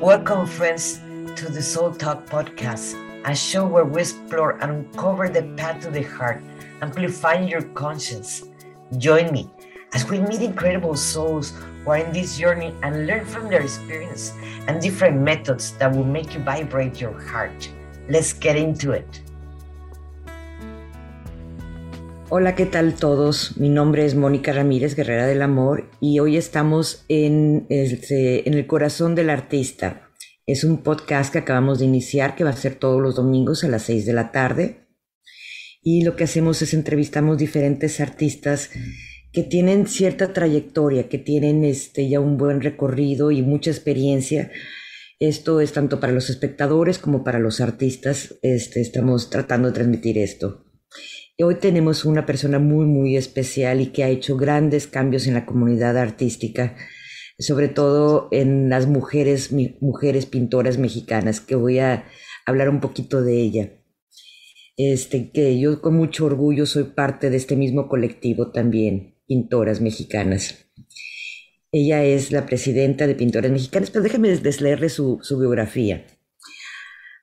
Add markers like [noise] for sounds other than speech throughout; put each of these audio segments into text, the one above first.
Welcome, friends, to the Soul Talk podcast, a show where we explore and uncover the path to the heart, amplifying your conscience. Join me as we meet incredible souls who are in this journey and learn from their experience and different methods that will make you vibrate your heart. Let's get into it. Hola, ¿qué tal todos? Mi nombre es Mónica Ramírez, Guerrera del Amor, y hoy estamos en, este, en el corazón del artista. Es un podcast que acabamos de iniciar, que va a ser todos los domingos a las 6 de la tarde. Y lo que hacemos es entrevistamos diferentes artistas que tienen cierta trayectoria, que tienen este, ya un buen recorrido y mucha experiencia. Esto es tanto para los espectadores como para los artistas. Este, estamos tratando de transmitir esto. Hoy tenemos una persona muy, muy especial y que ha hecho grandes cambios en la comunidad artística, sobre todo en las mujeres, mujeres pintoras mexicanas, que voy a hablar un poquito de ella. Este, que yo con mucho orgullo soy parte de este mismo colectivo también, Pintoras Mexicanas. Ella es la presidenta de Pintoras Mexicanas, pero déjame desleerle su, su biografía.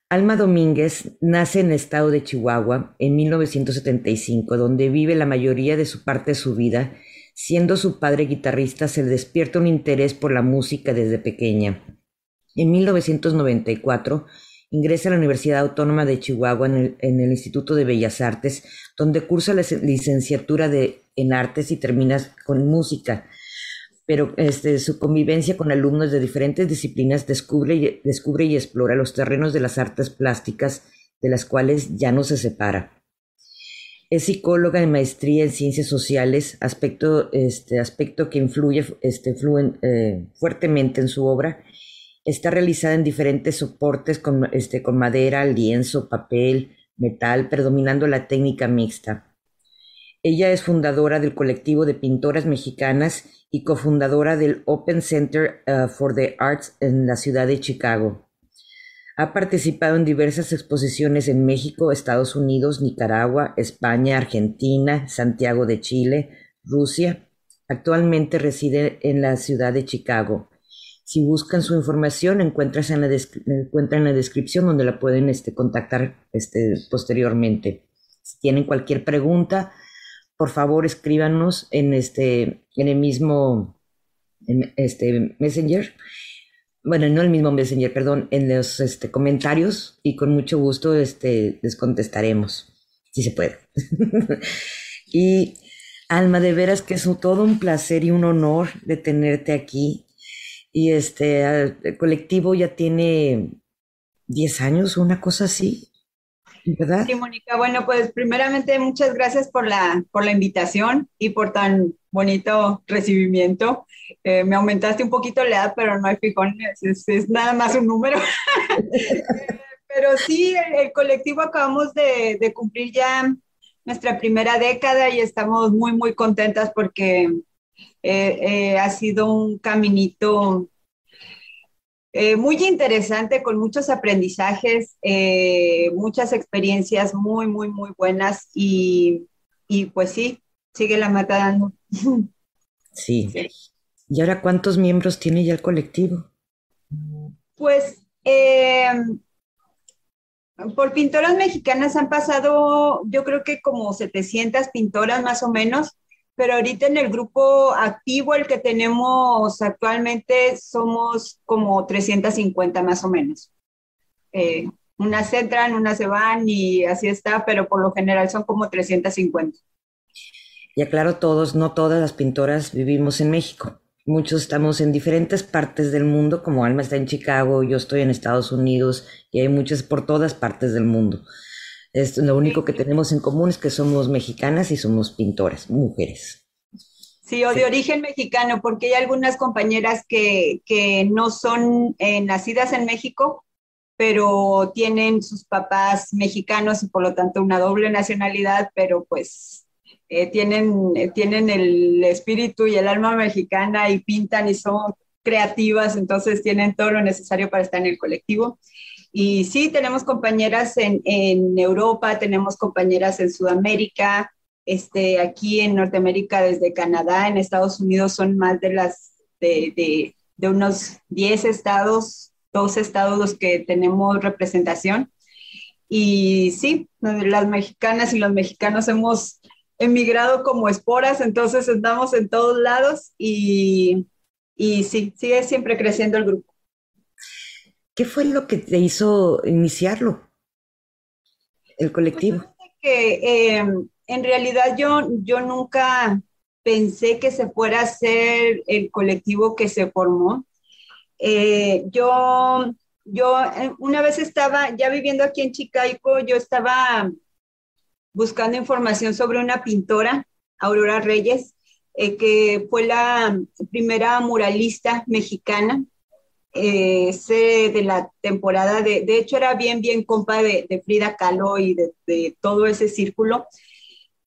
Alma Domínguez nace en el estado de Chihuahua en 1975, donde vive la mayoría de su parte de su vida. Siendo su padre guitarrista, se le despierta un interés por la música desde pequeña. En 1994 ingresa a la Universidad Autónoma de Chihuahua en el, Instituto de Bellas Artes, donde cursa la licenciatura en artes y termina con música pero este, su convivencia con alumnos de diferentes disciplinas descubre y, descubre y explora los terrenos de las artes plásticas de las cuales ya no se separa. Es psicóloga de maestría en ciencias sociales, aspecto, este, aspecto que influye, este, eh, fuertemente en su obra. Está realizada en diferentes soportes este, con madera, lienzo, papel, metal, predominando la técnica mixta. Ella es fundadora del colectivo de pintoras mexicanas y cofundadora del Open Center uh, for the Arts en la ciudad de Chicago. Ha participado en diversas exposiciones en México, Estados Unidos, Nicaragua, España, Argentina, Santiago de Chile, Rusia. Actualmente reside en la ciudad de Chicago. Si buscan su información, encuentran en la, encuentran en la descripción donde la pueden este, contactar este, posteriormente. Si tienen cualquier pregunta, por favor escríbanos en este, en el mismo, este Messenger. Bueno, no el mismo Messenger, perdón, en los este, comentarios y con mucho gusto este, les contestaremos, si se puede. [laughs] y Alma, de veras que es todo un placer y un honor de tenerte aquí. Y este el colectivo ya tiene 10 años, una cosa así. Sí, Mónica. Bueno, pues primeramente muchas gracias por la, por la invitación y por tan bonito recibimiento. Eh, me aumentaste un poquito la edad, pero no hay fijón, es, nada más un número. [laughs] pero sí, el, colectivo acabamos de, cumplir ya nuestra primera década y estamos muy, muy contentas porque eh, eh, ha sido un caminito eh, muy interesante, con muchos aprendizajes, eh, muchas experiencias muy, muy, muy buenas y, pues sí, sigue la mata dando. [laughs] Sí. ¿Y ahora cuántos miembros tiene ya el colectivo? Pues eh, por pintoras mexicanas han pasado, yo creo que como 700 pintoras más o menos pero ahorita en el grupo activo, el que tenemos actualmente, somos como 350 más o menos. Eh, unas entran, unas se van y así está, pero por lo general son como 350. Y aclaro todos, no todas las pintoras vivimos en México. Muchos estamos en diferentes partes del mundo, como Alma está en Chicago, yo estoy en Estados Unidos y hay muchas por todas partes del mundo. Es lo único que tenemos en común es que somos mexicanas y somos pintoras, mujeres. Sí, o de origen mexicano, porque hay algunas compañeras que, que no son eh, nacidas en México, pero tienen sus papás mexicanos y por lo tanto una doble nacionalidad, pero pues eh, tienen, eh, tienen el espíritu y el alma mexicana y pintan y son creativas, entonces tienen todo lo necesario para estar en el colectivo. Y sí, tenemos compañeras en, Europa, tenemos compañeras en Sudamérica, este, aquí en Norteamérica, desde Canadá, en Estados Unidos son más de las de, de, unos 10 estados dos estados los que tenemos representación. Y sí, las mexicanas y los mexicanos hemos emigrado como esporas, entonces andamos en todos lados y, y sí, sigue siempre creciendo el grupo. ¿Qué fue lo que te hizo iniciarlo, el colectivo? Pues, que, em, en realidad yo, yo nunca pensé que se fuera a ser el colectivo que se formó. Eh, yo, yo eh, una vez estaba, ya viviendo aquí en Chicago, yo estaba buscando información sobre una pintora, Aurora Reyes, eh, que fue la primera muralista mexicana eh, de la temporada de, de hecho era bien, bien compa de, Frida Kahlo y de, todo ese círculo.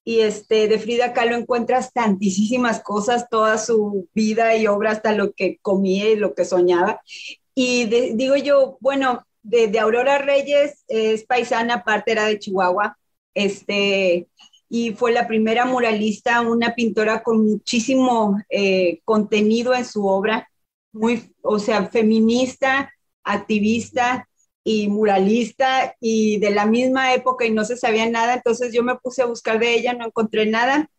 Y este, de Frida Kahlo encuentras tantísimas cosas, toda su vida y obra, hasta lo que comía y lo que soñaba. Y digo yo, bueno, de, Aurora Reyes es paisana, aparte era de Chihuahua, este, y fue la primera muralista, una pintora con muchísimo eh, contenido en su obra, muy, o sea, feminista, activista y muralista y de la misma época y no se sabía nada, entonces yo me puse a buscar de ella, no encontré nada,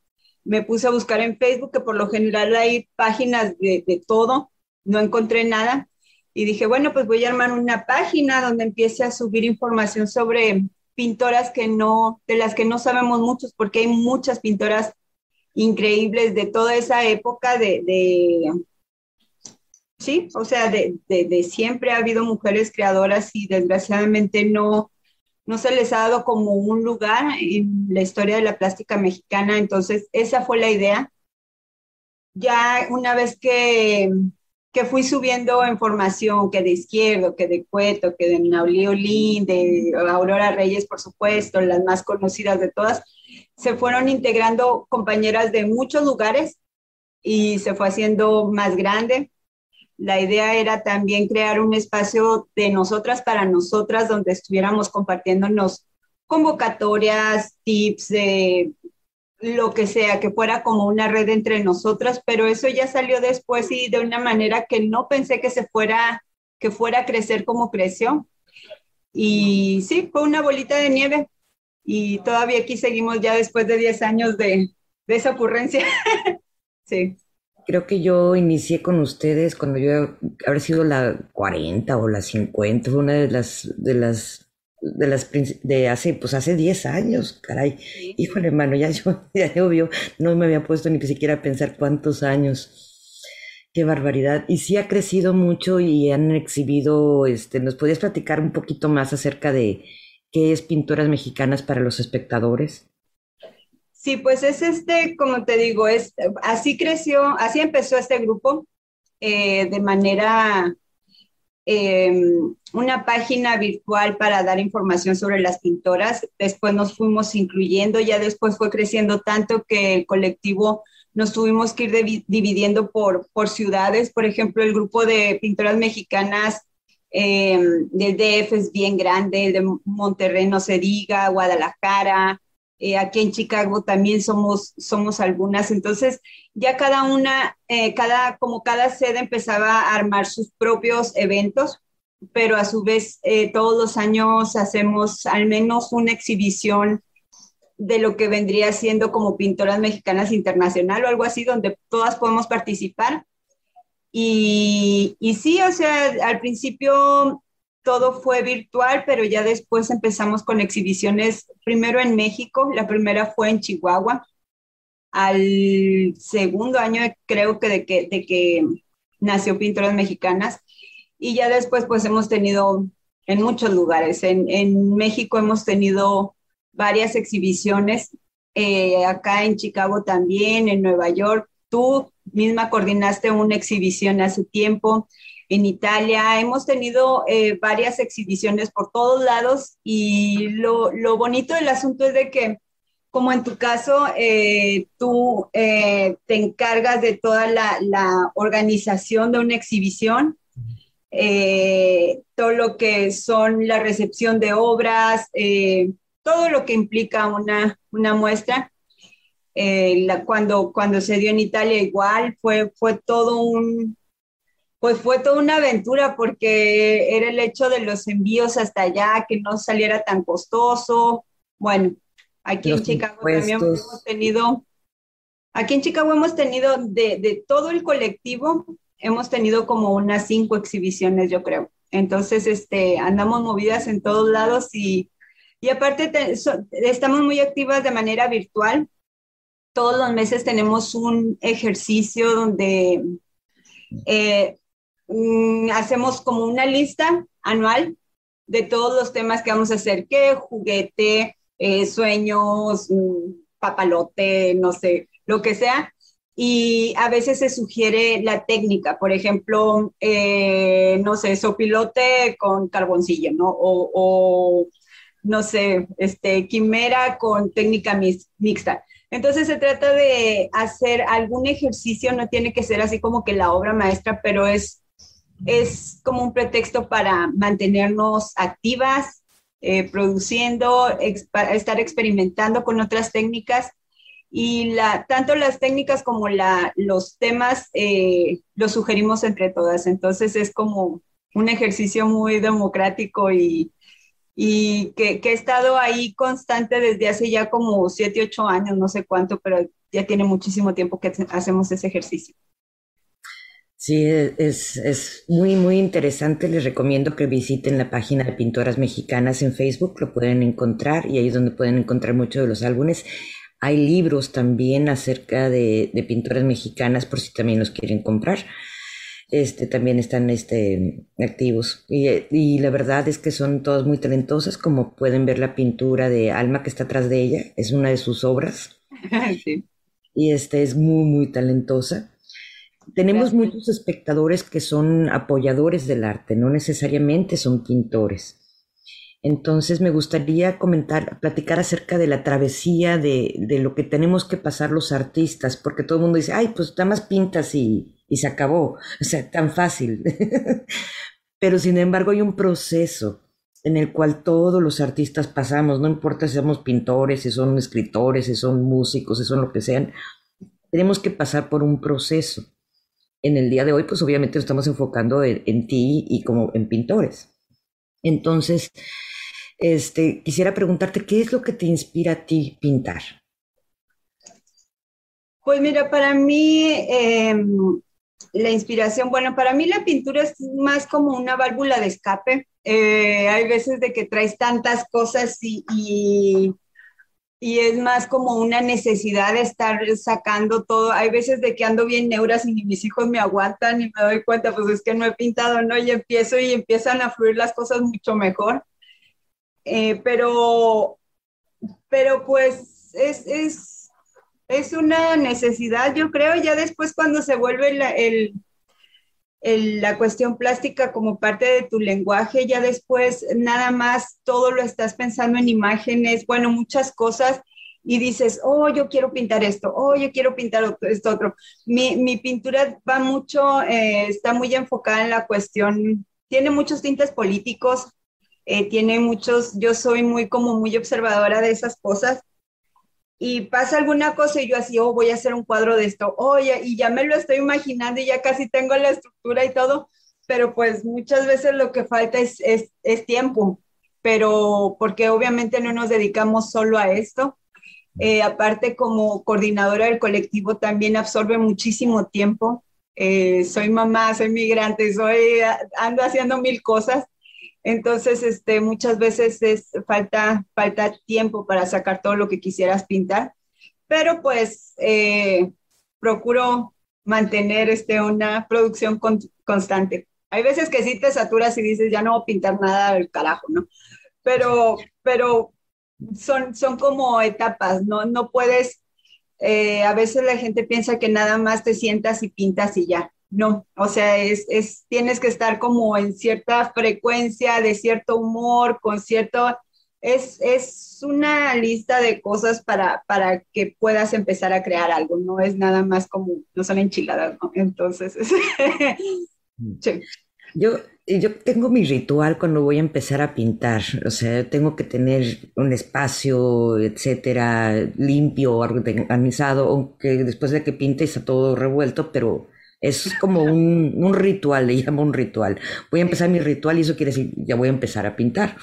me puse a buscar en Facebook, que por lo general hay páginas de, todo, no encontré nada. Y dije, bueno, pues voy a armar una página donde empiece a subir información sobre pintoras que no, de las que no sabemos muchos, porque hay muchas pintoras increíbles de toda esa época de sí, o sea, de, de, siempre ha habido mujeres creadoras y desgraciadamente no, no se les ha dado como un lugar en la historia de la plástica mexicana, entonces esa fue la idea. Ya una vez que que fui subiendo información, que de Izquierdo, que de Cueto, que de Nauli Olin, de Aurora Reyes, por supuesto, las más conocidas de todas, se fueron integrando compañeras de muchos lugares y se fue haciendo más grande. La idea era también crear un espacio de nosotras para nosotras, donde estuviéramos compartiéndonos convocatorias, tips de lo que sea, que fuera como una red entre nosotras, pero eso ya salió después y de una manera que no pensé que se fuera, que fuera a crecer como creció. Y sí, fue una bolita de nieve y todavía aquí seguimos ya después de 10 años de, de esa ocurrencia. [laughs] sí. Creo que yo inicié con ustedes cuando yo habré sido la 40 o la 50, fue una de las, de las de las de hace pues hace 10 años, caray. Híjole, hermano, ya yo [laughs] ya llovió, no me había puesto ni siquiera a pensar cuántos años. Qué barbaridad. Y sí ha crecido mucho y han exhibido, este, ¿nos podías platicar un poquito más acerca de qué es Pinturas Mexicanas para los espectadores? Sí, pues es este, como te digo, es así creció, así empezó este grupo eh, de manera Em, una página virtual para dar información sobre las pintoras. Después nos fuimos incluyendo, ya después fue creciendo tanto que el colectivo nos tuvimos que ir dividiendo por, por ciudades. Por ejemplo, el grupo de pintoras mexicanas eh, del DF es bien grande, de Monterrey no se diga, Guadalajara, eh, aquí en Chicago también somos, somos algunas. Entonces, ya cada una, eh, cada, como cada sede empezaba a armar sus propios eventos, pero a su vez eh, todos los años hacemos al menos una exhibición de lo que vendría siendo como pintoras mexicanas internacional o algo así, donde todas podemos participar. Y, y sí, o sea, al principio todo fue virtual, pero ya después empezamos con exhibiciones, primero en México, la primera fue en Chihuahua, al segundo año creo que de que, de nació Pinturas Mexicanas, y ya después pues hemos tenido en muchos lugares, en, en México hemos tenido varias exhibiciones, eh, acá en Chicago también, en Nueva York, tú misma coordinaste una exhibición hace tiempo, en Italia, hemos tenido eh, varias exhibiciones por todos lados y lo, bonito del asunto es de que, como en tu caso, eh, tú eh, te encargas de toda la, organización de una exhibición, todo lo que son la recepción de obras, todo lo que implica una, una muestra. cuando, cuando se dio en Italia igual, fue, fue todo un, pues fue toda una aventura porque era el hecho de los envíos hasta allá, que no saliera tan costoso. Bueno, aquí en Chicago también hemos tenido, aquí en Chicago hemos tenido de, de, todo el colectivo, hemos tenido como unas cinco exhibiciones, yo creo. Entonces, este, andamos movidas en todos lados y, y aparte estamos muy activas de manera virtual. Todos los meses tenemos un ejercicio donde eh, Mm, hacemos como una lista anual de todos los temas que vamos a hacer, que juguete, eh, sueños, mm, papalote, no sé, lo que sea. Y a veces se sugiere la técnica, por ejemplo, eh, no sé, sopilote con carboncillo, ¿no? O, o, no sé, este, quimera con técnica mixta. Entonces se trata de hacer algún ejercicio, no tiene que ser así como que la obra maestra, pero es es como un pretexto para mantenernos activas, eh, produciendo, estar experimentando con otras técnicas y la, tanto las técnicas como la, los temas eh, los sugerimos entre todas. Entonces es como un ejercicio muy democrático y, y que, que, he estado ahí constante desde hace ya como siete, ocho años, no sé cuánto, pero ya tiene muchísimo tiempo que hacemos ese ejercicio. Sí, es, es muy, muy interesante. Les recomiendo que visiten la página de Pintoras Mexicanas en Facebook, lo pueden encontrar y ahí es donde pueden encontrar muchos de los álbumes. Hay libros también acerca de, de pintoras mexicanas por si también los quieren comprar. Este, también están este, activos. Y, y, la verdad es que son todas muy talentosas, como pueden ver la pintura de Alma que está atrás de ella, es una de sus obras. [laughs] Sí. Y este es muy, muy talentosa. Tenemos muchos espectadores que son apoyadores del arte, no necesariamente son pintores. Entonces me gustaría comentar, platicar acerca de la travesía de, de, lo que tenemos que pasar los artistas, porque todo el mundo dice, ay, pues nada más pintas y, y se acabó, [laughs] o sea, tan fácil. [laughs] Pero sin embargo hay un proceso en el cual todos los artistas pasamos, no importa si somos pintores, si son escritores, si son músicos, si son lo que sean, tenemos que pasar por un proceso en el día de hoy, pues obviamente estamos enfocando en, ti y como en pintores. Entonces, este, quisiera preguntarte, ¿qué es lo que te inspira a ti pintar? Pues mira, para mí em, la inspiración, bueno, para mí la pintura es más como una válvula de escape. Eh, hay veces de que traes tantas cosas y es más como una necesidad de estar sacando todo. Hay veces de que ando bien neuras y mis hijos me aguantan y me doy cuenta, pues es que no he pintado, ¿no? Y empiezo y empiezan a fluir las cosas mucho mejor. Eh, pero, pero pues es, es, es, una necesidad, yo creo, ya después cuando se vuelve el la cuestión plástica como parte de tu lenguaje, ya después nada más todo lo estás pensando en imágenes, bueno, muchas cosas, y dices, oh, yo quiero pintar esto, oh, yo quiero pintar esto otro. Mi, mi pintura va mucho, eh, está muy enfocada en la cuestión, tiene muchos tintes políticos, eh, tiene muchos, yo soy muy como muy observadora de esas cosas, y pasa alguna cosa y yo así, oh, voy a hacer un cuadro de esto, oye, y ya me lo estoy imaginando y ya casi tengo la estructura y todo, pero pues muchas veces lo que falta es, es, es tiempo, pero porque obviamente no nos dedicamos solo a esto. Eh, aparte, como coordinadora del colectivo, también absorbe muchísimo tiempo. Eh, soy mamá, soy migrante, soy, ando haciendo mil cosas entonces, este, muchas veces es, falta, falta tiempo para sacar todo lo que quisieras pintar, pero pues eh, procuro mantener este, una producción constante. Hay veces que sí te saturas y dices, ya no voy a pintar nada del carajo, ¿no? Pero, pero son, son como etapas, ¿no? No puedes, eh, a veces la gente piensa que nada más te sientas y pintas y ya. No, o sea, es, es, tienes que estar como en cierta frecuencia, de cierto humor, con cierto, es, es una lista de cosas para, para que puedas empezar a crear algo, no es nada más como, no son enchiladas, ¿no? Entonces, [laughs] sí. Yo, yo tengo mi ritual cuando voy a empezar a pintar, o sea, tengo que tener un espacio, etcétera, limpio, organizado, aunque después de que pinte está todo revuelto, pero Es como un, un, ritual, le llamo un ritual. Voy a empezar mi ritual y eso quiere decir, ya voy a empezar a pintar.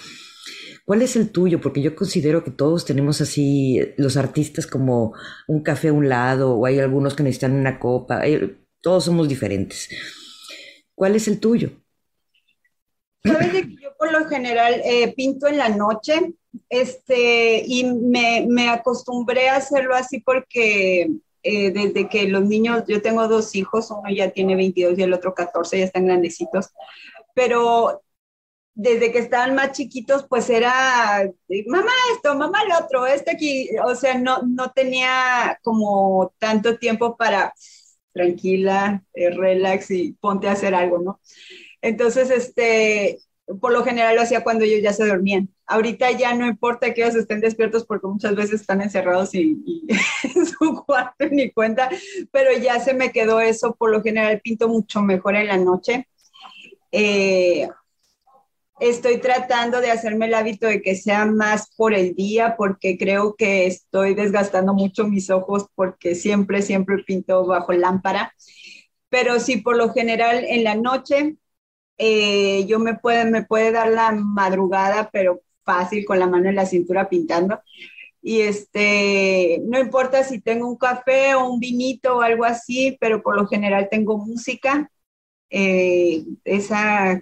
¿Cuál es el tuyo? Porque yo considero que todos tenemos así, los artistas como un café a un lado, o hay algunos que necesitan una copa, todos somos diferentes. ¿Cuál es el tuyo? Sabes que yo por lo general eh, pinto en la noche, este, y me, me, acostumbré a hacerlo así porque eh, desde que los niños, yo tengo dos hijos, uno ya tiene 22 y el otro 14, ya están grandecitos, pero desde que estaban más chiquitos, pues era, mamá esto, mamá lo otro, este aquí, o sea, no, no tenía como tanto tiempo para tranquila, eh, relax y ponte a hacer algo, ¿no? Entonces, este, por lo general lo hacía cuando ellos ya se dormían. Ahorita ya no importa que ellos estén despiertos porque muchas veces están encerrados y, [laughs] en su cuarto ni cuenta, pero ya se me quedó eso. Por lo general pinto mucho mejor en la noche. Eh, estoy tratando de hacerme el hábito de que sea más por el día porque creo que estoy desgastando mucho mis ojos porque siempre, siempre pinto bajo lámpara. Pero sí, por lo general en la noche eh, yo me puede, me puede dar la madrugada, pero fácil, con la mano en la cintura pintando. Y este, no importa si tengo un café o un vinito o algo así, pero por lo general tengo música. Eh, esa,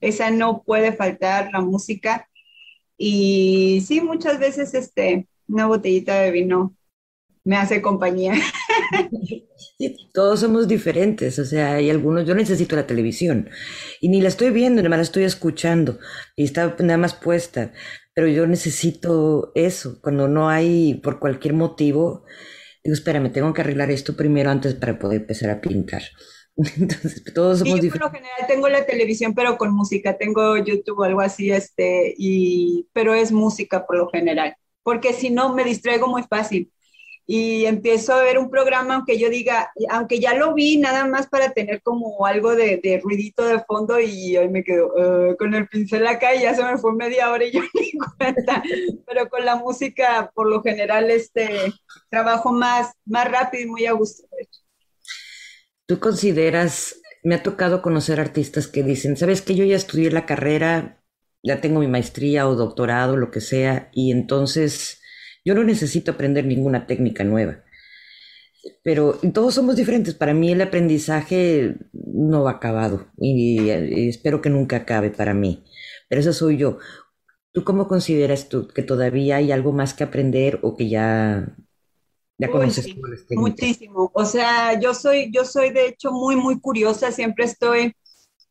esa no puede faltar, la música. Y sí, muchas veces este, una botellita de vino me hace compañía. [laughs] todos somos diferentes, o sea, hay algunos, yo necesito la televisión y ni la estoy viendo, nada más la estoy escuchando y está nada más puesta, pero yo necesito eso, cuando no hay, por cualquier motivo, digo, espérame, tengo que arreglar esto primero antes para poder empezar a pintar. [laughs] Entonces, todos somos diferentes. Por lo general tengo la televisión, pero con música, tengo YouTube o algo así, este, y, pero es música por lo general, porque si no me distraigo muy fácil y empiezo a ver un programa, aunque yo diga, aunque ya lo vi, nada más para tener como algo de, ruidito de fondo y hoy me quedo uh, con el pincel acá y ya se me fue media hora y yo [laughs] ni cuenta, pero con la música por lo general este trabajo más, más rápido y muy a gusto. ¿Tú consideras, me ha tocado conocer artistas que dicen, sabes que yo ya estudié la carrera, ya tengo mi maestría o doctorado, lo que sea, y entonces yo no necesito aprender ninguna técnica nueva. Pero todos somos diferentes. Para mí el aprendizaje no va acabado y, espero que nunca acabe para mí. Pero eso soy yo. ¿Tú cómo consideras tú que todavía hay algo más que aprender o que ya, ya conoces Muchísimo. O sea, yo soy, yo soy de hecho muy, muy curiosa. Siempre estoy,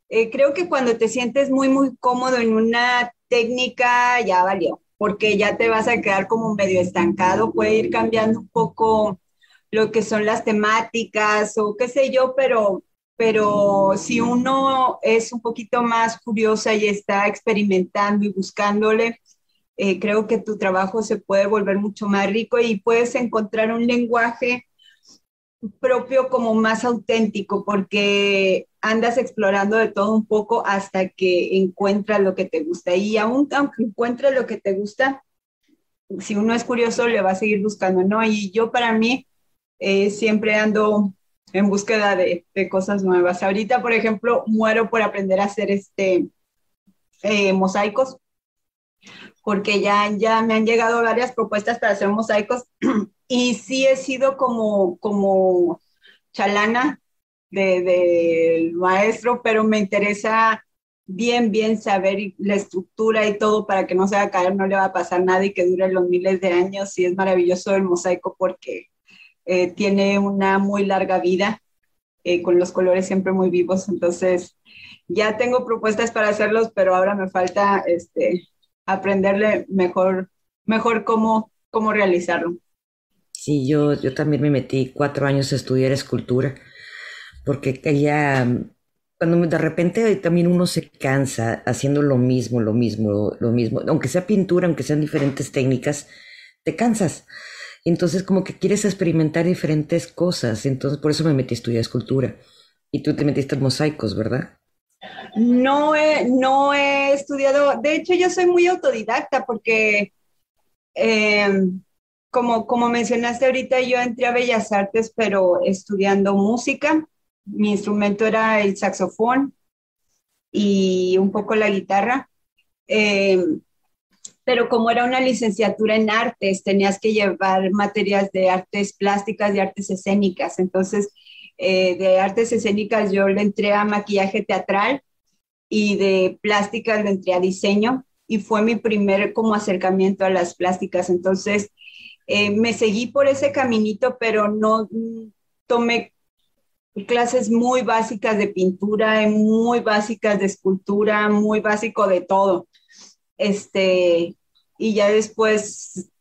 eh, creo que cuando te sientes muy, muy cómodo en una técnica, ya valió porque ya te vas a quedar como medio estancado, puede ir cambiando un poco lo que son las temáticas o qué sé yo, pero, pero si uno es un poquito más curiosa y está experimentando y buscándole, eh, creo que tu trabajo se puede volver mucho más rico y puedes encontrar un lenguaje propio como más auténtico, porque andas explorando de todo un poco hasta que encuentras lo que te gusta. Y aún aunque encuentres lo que te gusta, si uno es curioso, le va a seguir buscando, ¿no? Y yo para mí eh, siempre ando en búsqueda de, cosas nuevas. Ahorita, por ejemplo, muero por aprender a hacer este eh, mosaicos, porque ya, ya me han llegado varias propuestas para hacer mosaicos [clears throat] y sí he sido como, como chalana del de, maestro, pero me interesa bien, bien saber la estructura y todo para que no se va a caer, no le va a pasar nada y que dure los miles de años. Y es maravilloso el mosaico porque eh, tiene una muy larga vida, eh, con los colores siempre muy vivos. Entonces, ya tengo propuestas para hacerlos, pero ahora me falta este, aprenderle mejor, mejor cómo, cómo realizarlo. Sí, yo, yo también me metí cuatro años a estudiar escultura porque quería, cuando de repente también uno se cansa haciendo lo mismo, lo mismo, lo mismo, aunque sea pintura, aunque sean diferentes técnicas, te cansas. Entonces como que quieres experimentar diferentes cosas, entonces por eso me metí a estudiar escultura. Y tú te metiste en mosaicos, ¿verdad? No he, no he estudiado, de hecho yo soy muy autodidacta porque, em, como, como mencionaste ahorita, yo entré a Bellas Artes, pero estudiando música mi instrumento era el saxofón y un poco la guitarra. Eh, pero como era una licenciatura en artes, tenías que llevar materias de artes plásticas y artes escénicas. Entonces, eh, de artes escénicas yo le entré a maquillaje teatral y de plásticas le entré a diseño y fue mi primer como acercamiento a las plásticas. Entonces, eh, me seguí por ese caminito, pero no mm, tomé clases muy básicas de pintura, muy básicas de escultura, muy básico de todo. Este, y ya después,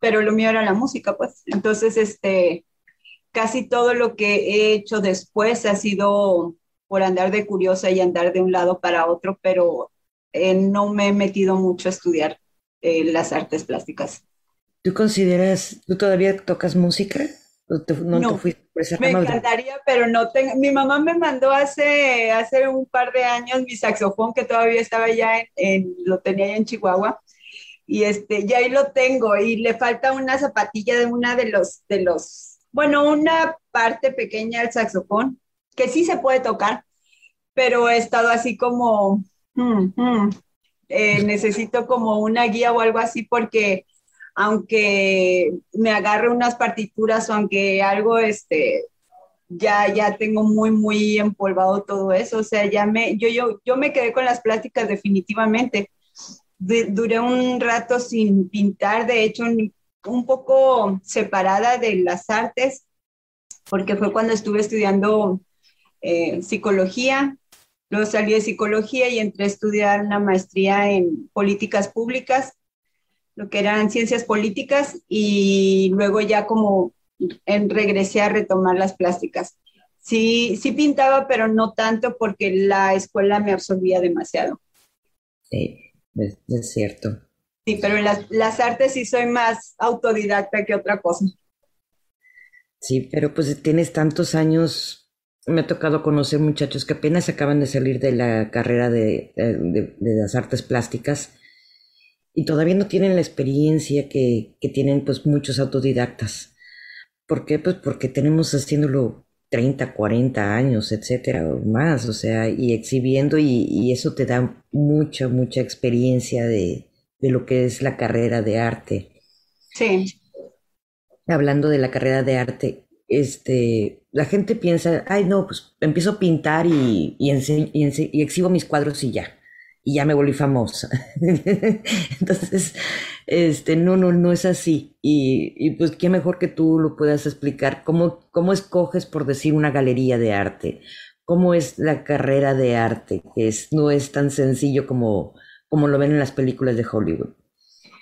pero lo mío era la música, pues. Entonces, este, casi todo lo que he hecho después ha sido por andar de curiosa y andar de un lado para otro, pero eh, no me he metido mucho a estudiar eh, las artes plásticas. ¿Tú consideras, tú todavía tocas música? No, me encantaría, pero no tengo. Mi mamá me mandó hace, hace un par de años mi saxofón que todavía estaba ya en, lo tenía ya en Chihuahua y este ya ahí lo tengo y le falta una zapatilla de una de los de los bueno una parte pequeña del saxofón que sí se puede tocar, pero he estado así como hmm, hmm, eh, necesito como una guía o algo así porque aunque me agarre unas partituras o aunque algo, este, ya, ya tengo muy, muy empolvado todo eso. O sea, ya me, yo, yo, yo me quedé con las plásticas definitivamente. duré un rato sin pintar, de hecho, un poco separada de las artes, porque fue cuando estuve estudiando eh, psicología. Luego salí de psicología y entré a estudiar una maestría en políticas públicas lo que eran ciencias políticas y luego ya como en, regresé a retomar las plásticas. Sí, sí pintaba, pero no tanto porque la escuela me absorbía demasiado. Sí, es, cierto. Sí, pero en las, las, artes sí soy más autodidacta que otra cosa. Sí, pero pues tienes tantos años, me ha tocado conocer muchachos que apenas acaban de salir de la carrera de, de, de las artes plásticas y todavía no tienen la experiencia que, tienen pues muchos autodidactas. ¿Por qué? Pues porque tenemos haciéndolo 30, 40 años, etcétera, o más, o sea, y exhibiendo y, eso te da mucha, mucha experiencia de, de, lo que es la carrera de arte. Sí. Hablando de la carrera de arte, este, la gente piensa, ay, no, pues empiezo a pintar y, y, y exhibo mis cuadros y ya y ya me volví famosa. [laughs] Entonces, este, no, no, no es así. Y, pues qué mejor que tú lo puedas explicar. ¿Cómo, ¿Cómo escoges, por decir, una galería de arte? ¿Cómo es la carrera de arte? Que es, no es tan sencillo como, como lo ven en las películas de Hollywood.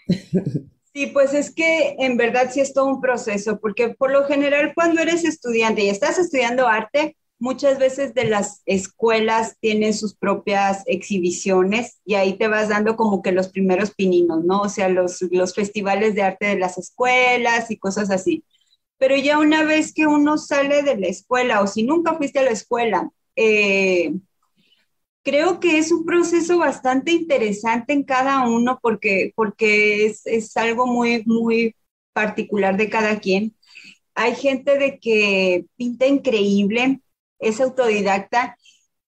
[laughs] Sí, pues es que en verdad sí es todo un proceso, porque por lo general cuando eres estudiante y estás estudiando arte, muchas veces de las escuelas tienen sus propias exhibiciones y ahí te vas dando como que los primeros pininos, ¿no? O sea, los, los festivales de arte de las escuelas y cosas así. Pero ya una vez que uno sale de la escuela o si nunca fuiste a la escuela, eh, creo que es un proceso bastante interesante en cada uno porque, porque es, es algo muy, muy particular de cada quien. Hay gente de que pinta increíble, es autodidacta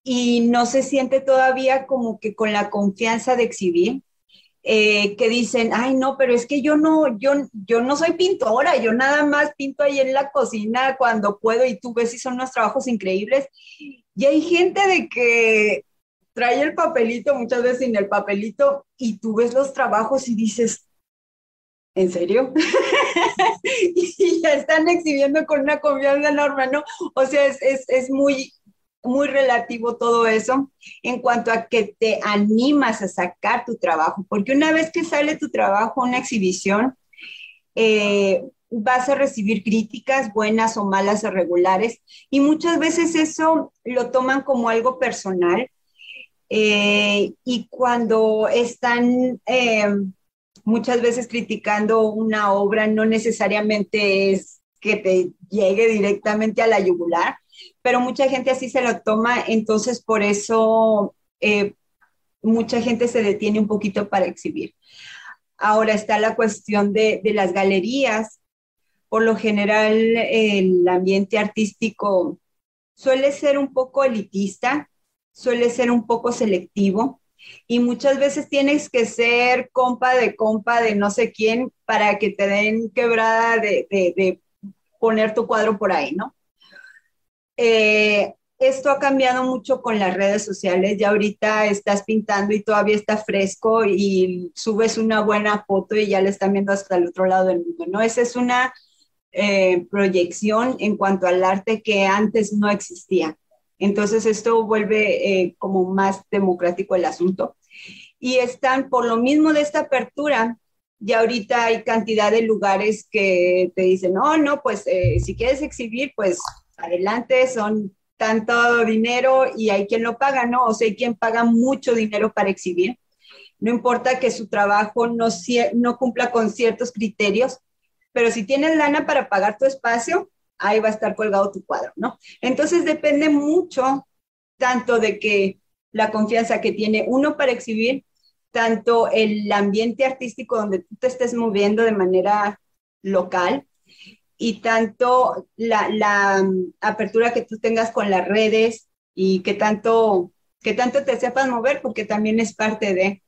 y no se siente todavía como que con la confianza de exhibir. Eh, que dicen, ay no, pero es que yo no, yo, yo no soy pintora, yo nada más pinto ahí en la cocina cuando puedo y tú ves si son unos trabajos increíbles. Y hay gente de que trae el papelito, muchas veces sin el papelito, y tú ves los trabajos y dices, ¿en serio? [laughs] y ya están exhibiendo con una confianza enorme, ¿no? O sea, es, es, es, muy, muy relativo todo eso en cuanto a que te animas a sacar tu trabajo, porque una vez que sale tu trabajo, una exhibición, eh, vas a recibir críticas buenas o malas o regulares, y muchas veces eso lo toman como algo personal. Eh, y cuando están eh, muchas veces criticando una obra no necesariamente es que te llegue directamente a la yugular, pero mucha gente así se lo toma, entonces por eso eh, mucha gente se detiene un poquito para exhibir. Ahora está la cuestión de, de las galerías. Por lo general, el ambiente artístico suele ser un poco elitista, suele ser un poco selectivo y muchas veces tienes que ser compa de compa de no sé quién para que te den quebrada de, poner tu cuadro por ahí, ¿no? Eh, esto ha cambiado mucho con las redes sociales. Ya ahorita estás pintando y todavía está fresco y subes una buena foto y ya le están viendo hasta el otro lado del mundo, ¿no? Esa es una eh, proyección en cuanto al arte que antes no existía. Entonces esto vuelve eh, como más democrático el asunto. Y están, por lo mismo de esta apertura, ya ahorita hay cantidad de lugares que te dicen, no, no, pues eh, si quieres exhibir, pues adelante, son tanto dinero y hay quien lo paga, ¿no? O sea, hay quien paga mucho dinero para exhibir. No importa que su trabajo no, no cumpla con ciertos criterios, pero si tienes lana para pagar tu espacio, ahí va a estar colgado tu cuadro, ¿no? Entonces depende mucho tanto de que la confianza que tiene uno para exhibir, tanto el ambiente artístico donde tú te estés moviendo de manera local y tanto la, mm, apertura que tú tengas con las redes y que tanto, que tanto te sepas mover, porque también es parte de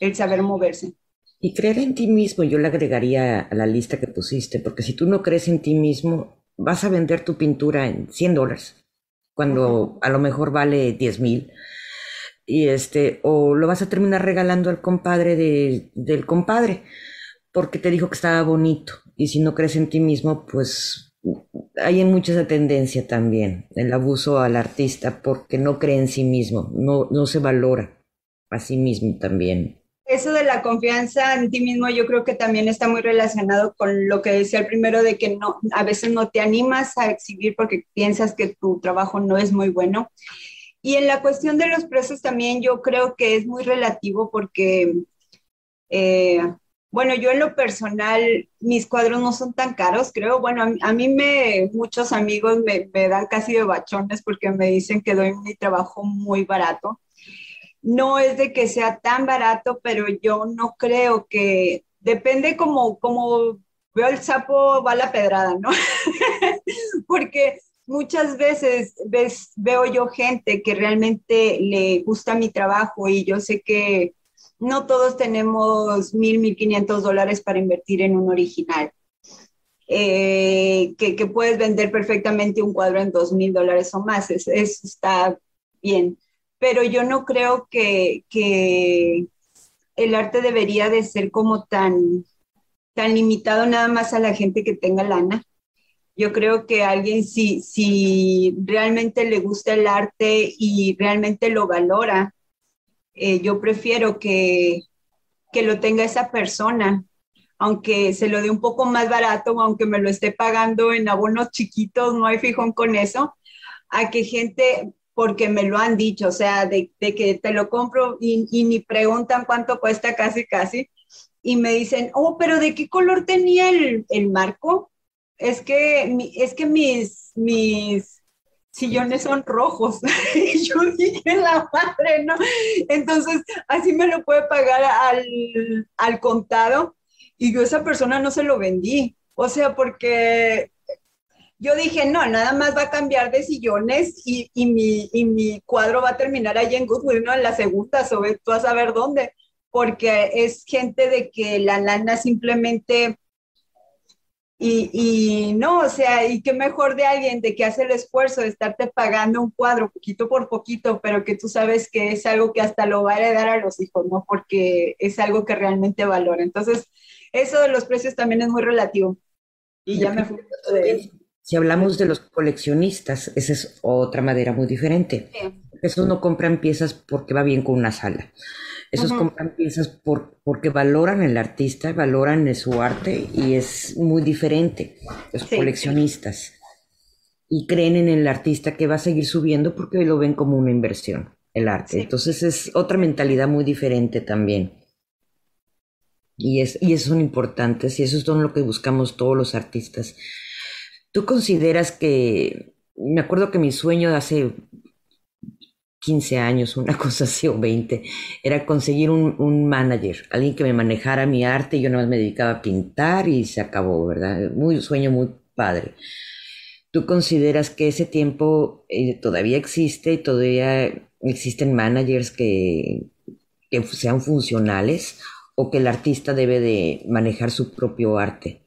el saber moverse. Y creer en ti mismo, yo le agregaría a la lista que pusiste, porque si tú no crees en ti mismo, vas a vender tu pintura en 100 dólares, cuando a lo mejor vale 10 mil. Y este, o lo vas a terminar regalando al compadre del compadre, porque te dijo que estaba bonito. Y si no crees en ti mismo, pues hay mucha esa tendencia también, el abuso al artista, porque no cree en sí mismo, no, no se valora a sí mismo también eso de la confianza en ti mismo yo creo que también está muy relacionado con lo que decía el primero de que no, a veces no te animas a exhibir porque piensas que tu trabajo no es muy bueno. Y en la cuestión de los precios también yo creo que es muy relativo porque, eh, bueno, yo en lo personal, mis cuadros no son tan caros, creo. Bueno, a, mí me, muchos amigos me, me dan casi de bachones porque me dicen que doy mi trabajo muy barato no es de que sea tan barato, pero yo no creo que, depende como, como veo el sapo, va la pedrada, ¿no? [laughs] Porque muchas veces veo yo gente que realmente le gusta mi trabajo y yo sé que no todos tenemos mil, mil quinientos dólares para invertir en un original. Eh, que, puedes vender perfectamente un cuadro en dos mil dólares o más, eso está bien pero yo no creo que, el arte debería de ser como tan, tan limitado nada más a la gente que tenga lana. Yo creo que alguien si, si realmente le gusta el arte y realmente lo valora, eh, yo prefiero que, que lo tenga esa persona, aunque se lo dé un poco más barato, o aunque me lo esté pagando en abonos chiquitos, no hay fijón con eso, a que gente, porque me lo han dicho, o sea, de, que te lo compro y, y, ni preguntan cuánto cuesta casi, casi, y me dicen, oh, pero ¿de qué color tenía el, el marco? Es que, es que mis, mis sillones son rojos. [laughs] y yo dije, la madre, ¿no? Entonces, así me lo puede pagar al, al contado, y yo a esa persona no se lo vendí. O sea, porque yo dije, no, nada más va a cambiar de sillones y, mi, mi, cuadro va a terminar ahí en Goodwill, ¿no? En la segunda, sobre tú a saber dónde, porque es gente de que la lana simplemente... Y, y, no, o sea, y qué mejor de alguien de que hace el esfuerzo de estarte pagando un cuadro poquito por poquito, pero que tú sabes que es algo que hasta lo va a heredar a los hijos, ¿no? Porque es algo que realmente valora. Entonces, eso de los precios también es muy relativo. Y ya me fui de si hablamos de los coleccionistas, esa es otra madera muy diferente. Esos no compran piezas porque va bien con una sala. Esos compran piezas por, porque valoran el artista, valoran su arte y es muy diferente. Los coleccionistas. Y creen en el artista que va a seguir subiendo porque lo ven como una inversión, el arte. Entonces es otra mentalidad muy diferente también. Y, es, y eso son importantes y eso es todo lo que buscamos todos los artistas ¿Tú consideras que, me acuerdo que mi sueño de hace 15 años, una [laughs] cosa así, o 20, era conseguir un, manager, alguien que me manejara mi arte y yo nada más me dedicaba a pintar y se acabó, ¿verdad? Muy sueño muy padre. ¿Tú consideras que ese tiempo eh, todavía existe y todavía existen managers que, que sean funcionales o que el artista debe de manejar su propio arte?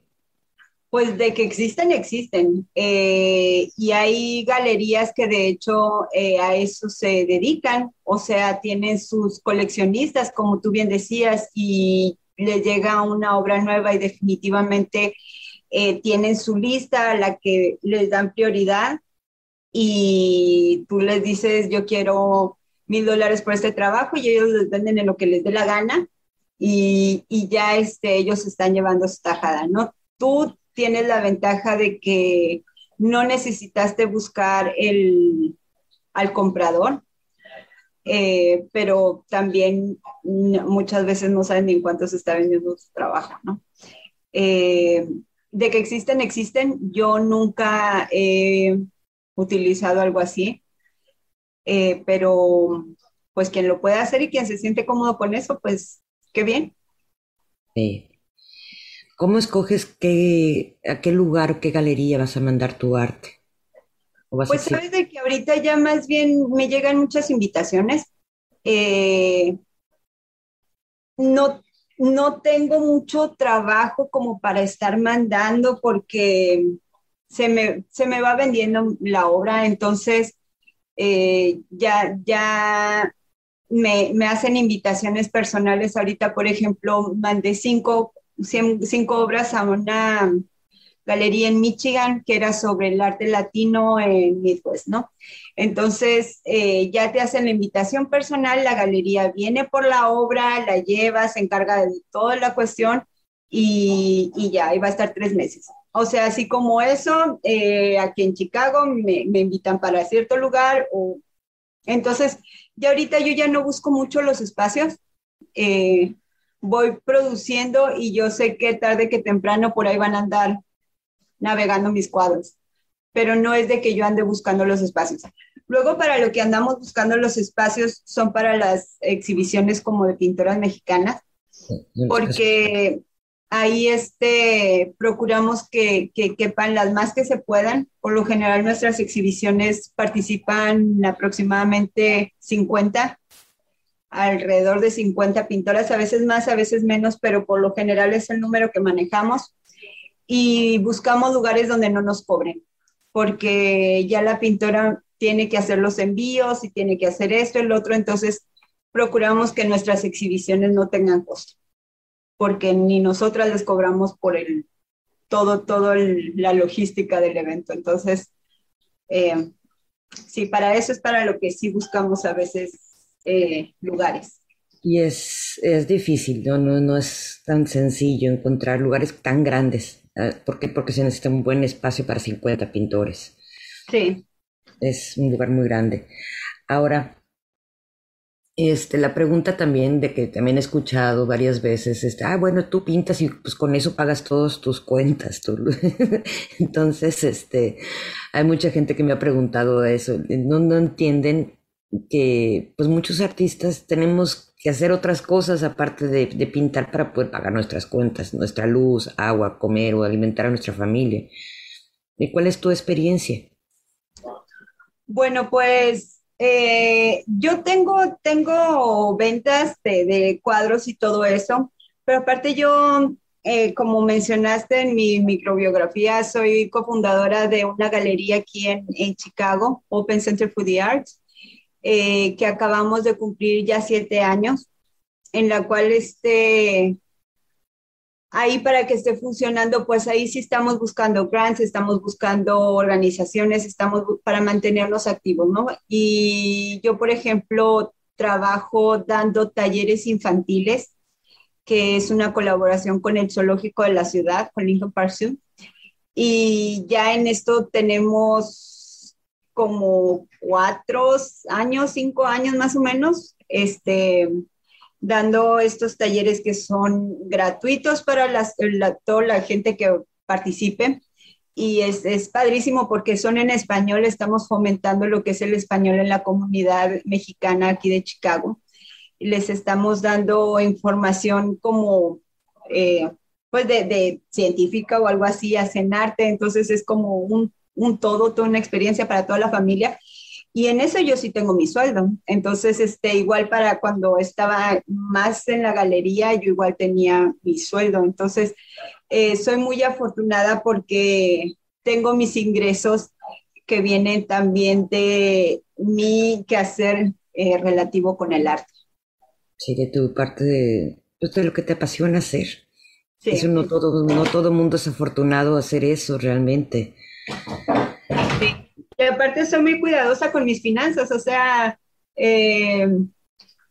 Pues de que existen, existen. Eh, y hay galerías que de hecho eh, a eso se dedican, o sea, tienen sus coleccionistas, como tú bien decías, y les llega una obra nueva y definitivamente eh, tienen su lista a la que les dan prioridad y tú les dices, yo quiero mil dólares por este trabajo y ellos les venden en lo que les dé la gana y, y ya este, ellos están llevando su tajada, ¿no? Tú tienes la ventaja de que no necesitaste buscar el, al comprador, eh, pero también muchas veces no saben ni en cuánto se está vendiendo su trabajo, ¿no? Eh, de que existen, existen. Yo nunca he utilizado algo así, eh, pero pues quien lo puede hacer y quien se siente cómodo con eso, pues qué bien. Sí. ¿Cómo escoges qué, a qué lugar, qué galería vas a mandar tu arte? pues sabes de que ahorita ya más bien me llegan muchas invitaciones. Eh, no, no tengo mucho trabajo como para estar mandando porque se me, se me va vendiendo la obra, entonces eh, ya, ya me, me, hacen invitaciones personales. Ahorita, por ejemplo, mandé cinco cinco obras a una galería en Michigan que era sobre el arte latino en Midwest, ¿no? Entonces, eh, ya te hacen la invitación personal, la galería viene por la obra, la lleva, se encarga de toda la cuestión y, y ya, ahí va a estar tres meses. O sea, así como eso, eh, aquí en Chicago me, me, invitan para cierto lugar o... Entonces, ya ahorita yo ya no busco mucho los espacios. Eh, voy produciendo y yo sé que tarde que temprano por ahí van a andar navegando mis cuadros, pero no es de que yo ande buscando los espacios. Luego para lo que andamos buscando los espacios son para las exhibiciones como de pintoras mexicanas, porque ahí este, procuramos que, que quepan las más que se puedan. Por lo general nuestras exhibiciones participan aproximadamente 50 alrededor de 50 pintoras, a veces más, a veces menos, pero por lo general es el número que manejamos y buscamos lugares donde no nos cobren, porque ya la pintora tiene que hacer los envíos y tiene que hacer esto, el otro, entonces procuramos que nuestras exhibiciones no tengan costo, porque ni nosotras les cobramos por el todo, todo la logística del evento. Entonces, eh, sí, para eso es para lo que sí buscamos a veces eh, lugares. Y es, es difícil, ¿no? ¿no? No es tan sencillo encontrar lugares tan grandes. ¿eh? ¿Por qué? Porque se necesita un buen espacio para 50 pintores. Sí. Es un lugar muy grande. Ahora, este, la pregunta también de que también he escuchado varias veces, este, ah, bueno, tú pintas y pues con eso pagas todas tus cuentas. [laughs] Entonces, este, hay mucha gente que me ha preguntado eso. No, no entienden que pues muchos artistas tenemos que hacer otras cosas aparte de, pintar para poder pagar nuestras cuentas, nuestra luz, agua, comer o alimentar a nuestra familia. ¿Y cuál es tu experiencia? Bueno, pues eh, yo tengo, tengo ventas de, cuadros y todo eso, pero aparte yo, eh, como mencionaste en mi microbiografía, soy cofundadora de una galería aquí en, en Chicago, Open Center for the Arts eh, que acabamos de cumplir ya siete años, en la cual este, ahí para que esté funcionando, pues ahí sí estamos buscando grants, estamos buscando organizaciones, estamos para mantenernos activos, ¿no? Y yo, por ejemplo, trabajo dando talleres infantiles, que es una colaboración con el zoológico de la ciudad, con Lincoln Park. Y ya en esto tenemos como cuatro años, cinco años más o menos, este, dando estos talleres que son gratuitos para las, la, toda la gente que participe. Y es, es, padrísimo porque son en español, estamos fomentando lo que es el español en la comunidad mexicana aquí de Chicago. Les estamos dando información como, eh, pues, de, de científica o algo así, hacen arte, entonces es como un un todo, toda una experiencia para toda la familia. Y en eso yo sí tengo mi sueldo. Entonces, este, igual para cuando estaba más en la galería, yo igual tenía mi sueldo. Entonces, eh, soy muy afortunada porque tengo mis ingresos que vienen también de mi quehacer eh, relativo con el arte. Sí, de tu parte de, pues, de lo que te apasiona hacer. Sí. Eso no todo, no todo mundo es afortunado a hacer eso realmente. Y aparte soy muy cuidadosa con mis finanzas, o sea, eh,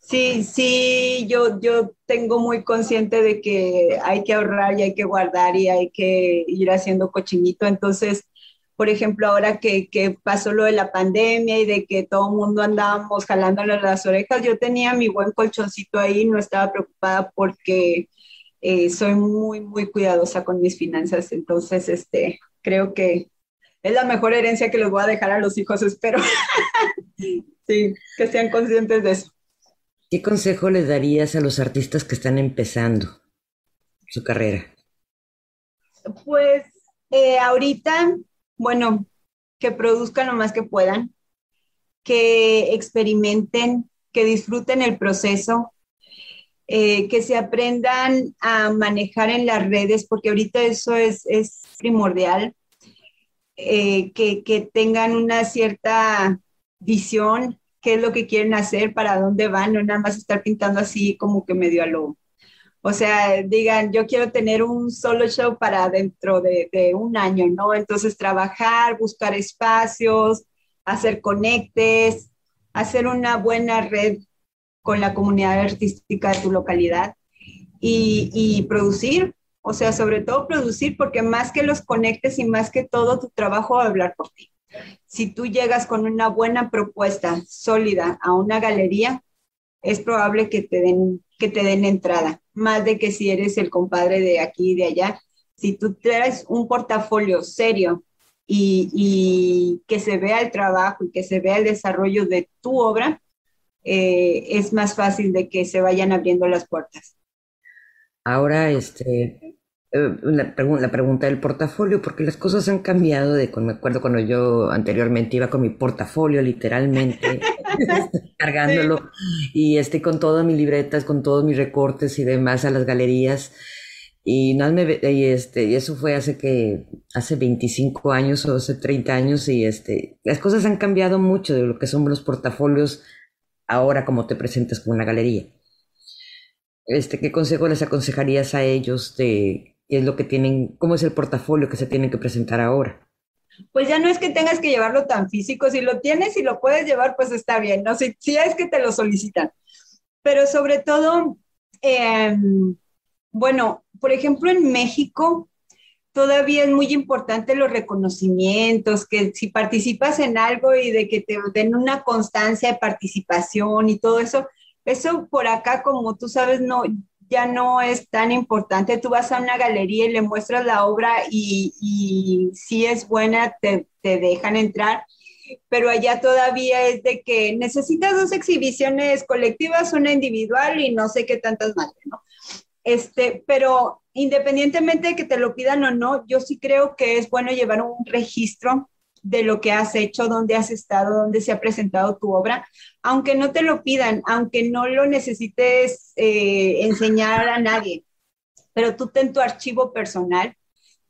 sí, sí, yo, yo tengo muy consciente de que hay que ahorrar y hay que guardar y hay que ir haciendo cochinito. Entonces, por ejemplo, ahora que, que, pasó lo de la pandemia y de que todo el mundo andábamos jalándole las orejas, yo tenía mi buen colchoncito ahí, no estaba preocupada porque eh, soy muy, muy cuidadosa con mis finanzas. Entonces, este, creo que es la mejor herencia que les voy a dejar a los hijos, espero. [laughs] sí, que sean conscientes de eso. ¿Qué consejo les darías a los artistas que están empezando su carrera? Pues eh, ahorita bueno, que produzcan lo más que puedan, que experimenten, que disfruten el proceso, eh, que se aprendan a manejar en las redes, porque ahorita eso es, primordial, eh, que, tengan una cierta visión, qué es lo que quieren hacer, para dónde van, no nada más estar pintando así como que medio a lo, o sea, digan, yo quiero tener un solo show para dentro de, un año, ¿no? Entonces, trabajar, buscar espacios, hacer conectes, hacer una buena red con la comunidad artística de tu localidad y, y producir, o sea, sobre todo producir, porque más que los conectes y más que todo, tu trabajo va a hablar por ti. Si tú llegas con una buena propuesta sólida a una galería, es probable que te den, que te den entrada más de que si eres el compadre de aquí y de allá. Si tú traes un portafolio serio y, que se vea el trabajo y que se vea el desarrollo de tu obra, eh, es más fácil de que se vayan abriendo las puertas. Ahora, este, eh, la, la, pregunta del portafolio, porque las cosas han cambiado de me acuerdo cuando yo anteriormente iba con mi portafolio literalmente [laughs] cargándolo y este con todas mis libretas, con todos mis recortes y demás a las galerías y, no me, y este y eso fue hace que hace 25 años o hace 30 años y este las cosas han cambiado mucho de lo que son los portafolios ahora como te presentas con una galería. Este, ¿qué consejo les aconsejarías a ellos de es lo que tienen, cómo es el portafolio que se tienen que presentar ahora. Pues ya no es que tengas que llevarlo tan físico, si lo tienes y lo puedes llevar, pues está bien, ¿no? Si, si es que te lo solicitan. Pero sobre todo, em, bueno, por ejemplo, en México todavía es muy importante los reconocimientos, que si participas en algo y de que te den una constancia de participación y todo eso, eso por acá, como tú sabes, no, ya no es tan importante. Tú vas a una galería y le muestras la obra y, si es buena, te, dejan entrar. Pero allá todavía es de que necesitas dos exhibiciones colectivas, una individual y no sé qué tantas más, ¿no? Este, pero independientemente de que te lo pidan o no, yo sí creo que es bueno llevar un registro de lo que has hecho, dónde has estado, dónde se ha presentado tu obra, aunque no te lo pidan, aunque no lo necesites eh, enseñar a nadie, pero tú ten tu archivo personal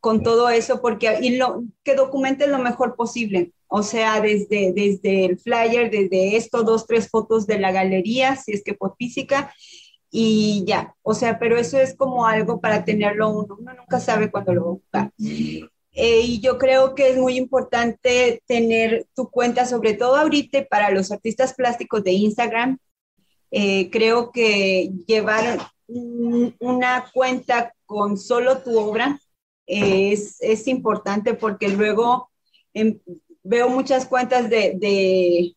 con todo eso, porque y lo, que documentes lo mejor posible. O sea, desde, desde el flyer, desde esto, dos, tres fotos de la galería, si es que fue física, y ya. O sea, pero eso es como algo para tenerlo uno. Uno nunca sabe cuándo lo va a buscar. Eh, y yo creo que es muy importante tener tu cuenta, sobre todo ahorita para los artistas plásticos de Instagram. Eh, creo que llevar una cuenta con solo tu obra es, es importante porque luego em, veo muchas cuentas de, de,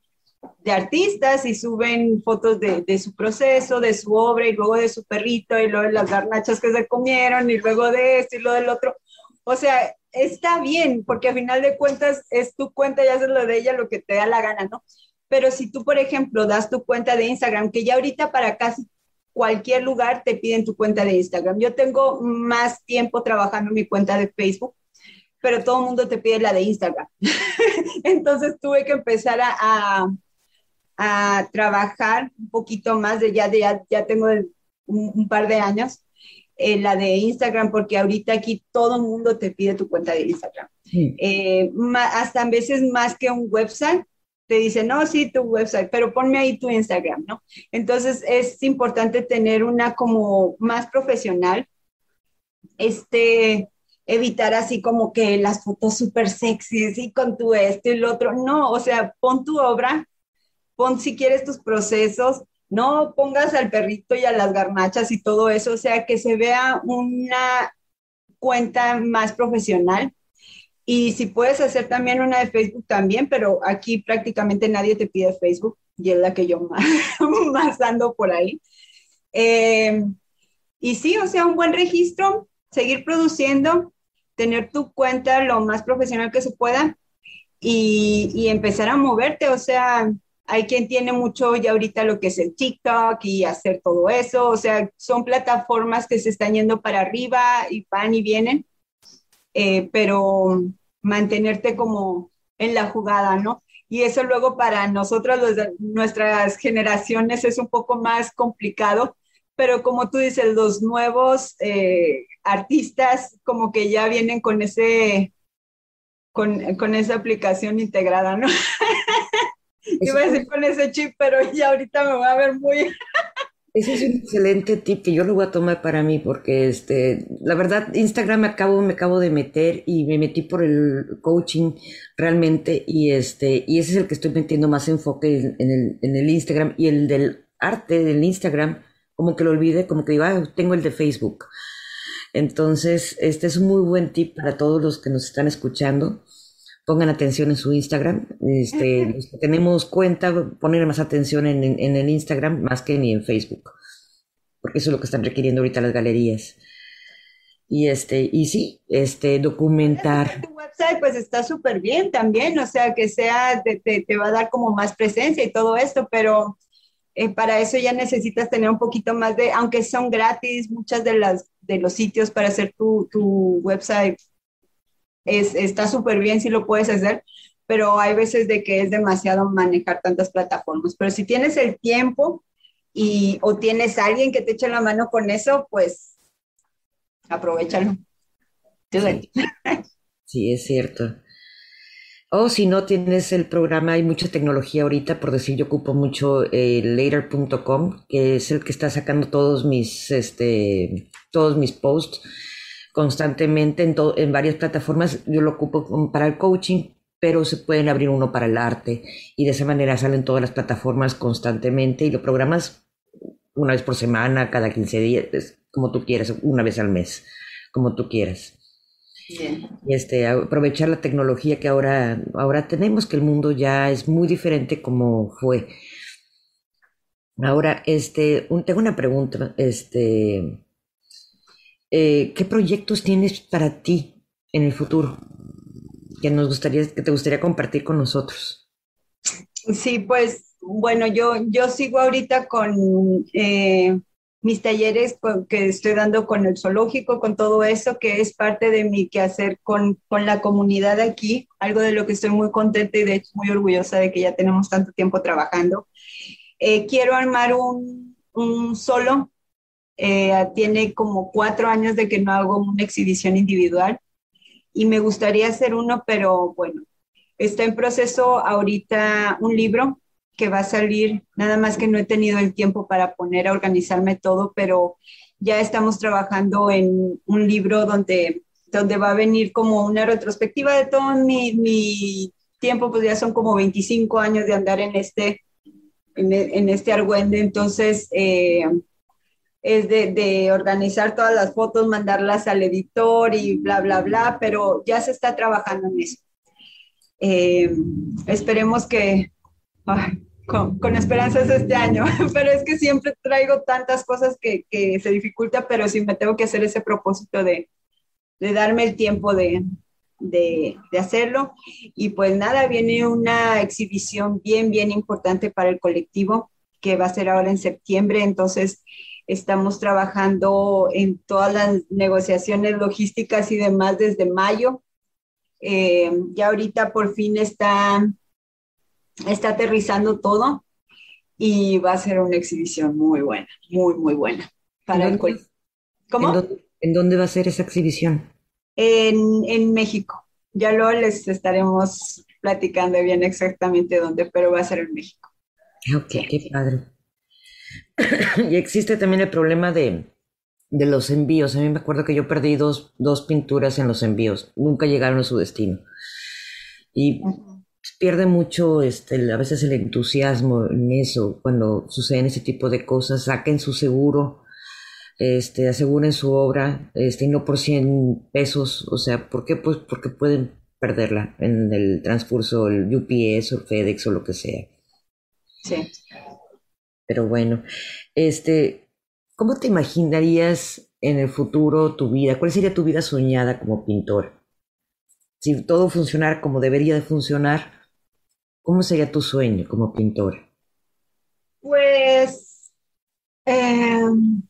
de, artistas y suben fotos de, de, su proceso, de su obra y luego de su perrito y luego de las garnachas que se comieron y luego de esto y lo del otro. O sea, está bien, porque a final de cuentas es tu cuenta y haces lo de ella lo que te da la gana, ¿no? Pero si tú, por ejemplo, das tu cuenta de Instagram, que ya ahorita para casi cualquier lugar te piden tu cuenta de Instagram. Yo tengo más tiempo trabajando en mi cuenta de Facebook. pero todo el mundo te pide la de Instagram. [laughs] Entonces tuve que empezar a, a, trabajar un poquito más, de ya, de, ya, tengo un, par de años, eh, la de Instagram, porque ahorita aquí todo el mundo te pide tu cuenta de Instagram. Eh, hasta a veces más que un website, te dice, no, sí, tu website, pero ponme ahí tu Instagram, ¿no? Entonces es importante tener una como más profesional, este, evitar así como que las fotos súper sexys y con tu esto y lo otro, no, o sea, pon tu obra, pon si quieres tus procesos, no pongas al perrito y a las garnachas y todo eso, o sea, que se vea una cuenta más profesional y si puedes hacer también una de Facebook también, pero aquí prácticamente nadie te pide Facebook y es la que yo [laughs] más, más ando por ahí. Eh, y sí, o sea, un buen registro, seguir produciendo, tener tu cuenta lo más profesional que se pueda y empezar a moverte. O sea, hay quien tiene mucho ya ahorita lo que es el TikTok y hacer todo eso. O sea, son plataformas que se están yendo para arriba y van y vienen. Eh, pero mantenerte como en la jugada, ¿no? Y eso luego para nosotros, nuestras generaciones, es un poco más complicado, pero como tú dices, los nuevos eh, artistas como que ya vienen con ese, con, con esa aplicación integrada, ¿no? [laughs] Iba a decir con ese chip, pero [laughs] ya ahorita me voy a ver muy... Ese es un excelente tip que yo lo voy a tomar para mí porque este, la verdad Instagram me acabo, me acabo de meter y me metí por el coaching realmente y este, y ese es el que estoy metiendo más enfoque en, el, en el Instagram y el del arte del Instagram, como que lo olvide, como que digo, ah, tengo el de Facebook. Entonces, este es un muy buen tip para todos los que nos están escuchando pongan atención en su Instagram. Este, los que tenemos cuenta, poner más atención en, el Instagram más que ni en Facebook. Porque eso es lo que están requiriendo ahorita las galerías. Y este, y sí, este, documentar. Tu website pues está súper bien también, o sea, que sea, te, te, va a dar como más presencia y todo esto, pero eh, para eso ya necesitas tener un poquito más de, aunque son gratis, muchas de las de los sitios para hacer tu, tu website es, está súper bien si lo puedes hacer, pero hay veces de que es demasiado manejar tantas plataformas. Pero si tienes el tiempo y o tienes alguien que te eche la mano con eso, pues aprovechalo. Sí. [laughs] es cierto. O si no tienes el programa, hay mucha tecnología ahorita, por decir, yo ocupo mucho eh, later.com, que es el que está sacando todos mis, este, todos mis posts constantemente en, en varias plataformas. Yo lo ocupo para el coaching, pero se pueden abrir uno para el arte y de esa manera salen todas las plataformas constantemente y lo programas una vez por semana, cada 15 días, como tú quieras, una vez al mes, como tú quieras. Y este, aprovechar la tecnología que ahora, ahora tenemos, que el mundo ya es muy diferente como fue. Ahora, este, tengo una pregunta, este, eh, ¿qué proyectos tienes para ti en el futuro que nos gustaría, que te gustaría compartir con nosotros? Sí, pues bueno, yo, yo sigo ahorita con eh, mis talleres que estoy dando con el zoológico, con todo eso, que es parte de mi quehacer con, con la comunidad aquí, algo de lo que estoy muy contenta y de hecho muy orgullosa de que ya tenemos tanto tiempo trabajando. Eh, quiero armar un, un solo eh, tiene como cuatro años de que no hago una exhibición individual y me gustaría hacer uno, pero bueno, está en proceso ahorita un libro que va a salir, nada más que no he tenido el tiempo para poner a organizarme todo, pero ya estamos trabajando en un libro donde, donde va a venir como una retrospectiva de todo mi, mi tiempo, pues ya son como 25 años de andar en este, en, este argüende, entonces... Eh, es de, organizar todas las fotos, mandarlas al editor y bla, bla, bla, pero ya se está trabajando en eso. Eh, esperemos que, con, esperanzas este año, [laughs] pero es que siempre traigo tantas cosas que, se dificulta, pero sí me tengo que hacer ese propósito de, darme el tiempo de, de, hacerlo. Y pues nada, viene una exhibición bien, bien importante para el colectivo que va a ser ahora en septiembre, entonces Estamos trabajando en todas las negociaciones logísticas y demás desde mayo Eh, ya ahorita por fin está, está aterrizando todo y va a ser una exhibición muy buena, muy, muy buena. Para ¿En, dónde, ¿Cómo? ¿En dónde, va a ser esa exhibición? En, en México. Ya luego les estaremos platicando bien exactamente dónde, pero va a ser en México. Ok, qué padre. [laughs] y existe también el problema de, de, los envíos. A mí me acuerdo que yo perdí dos, dos pinturas en los envíos. Nunca llegaron a su destino. Y pierde mucho este, a veces el entusiasmo en eso, cuando suceden ese tipo de cosas. Saquen su seguro, este, aseguren su obra, este, y no por 100 pesos. O sea, ¿por qué? Pues porque pueden perderla en el transcurso, el UPS o FedEx o lo que sea. Sí. Pero bueno, este, ¿cómo te imaginarías en el futuro tu vida? ¿Cuál sería tu vida soñada como pintor? Si todo funcionara como debería de funcionar, ¿cómo sería tu sueño como pintor? Pues em,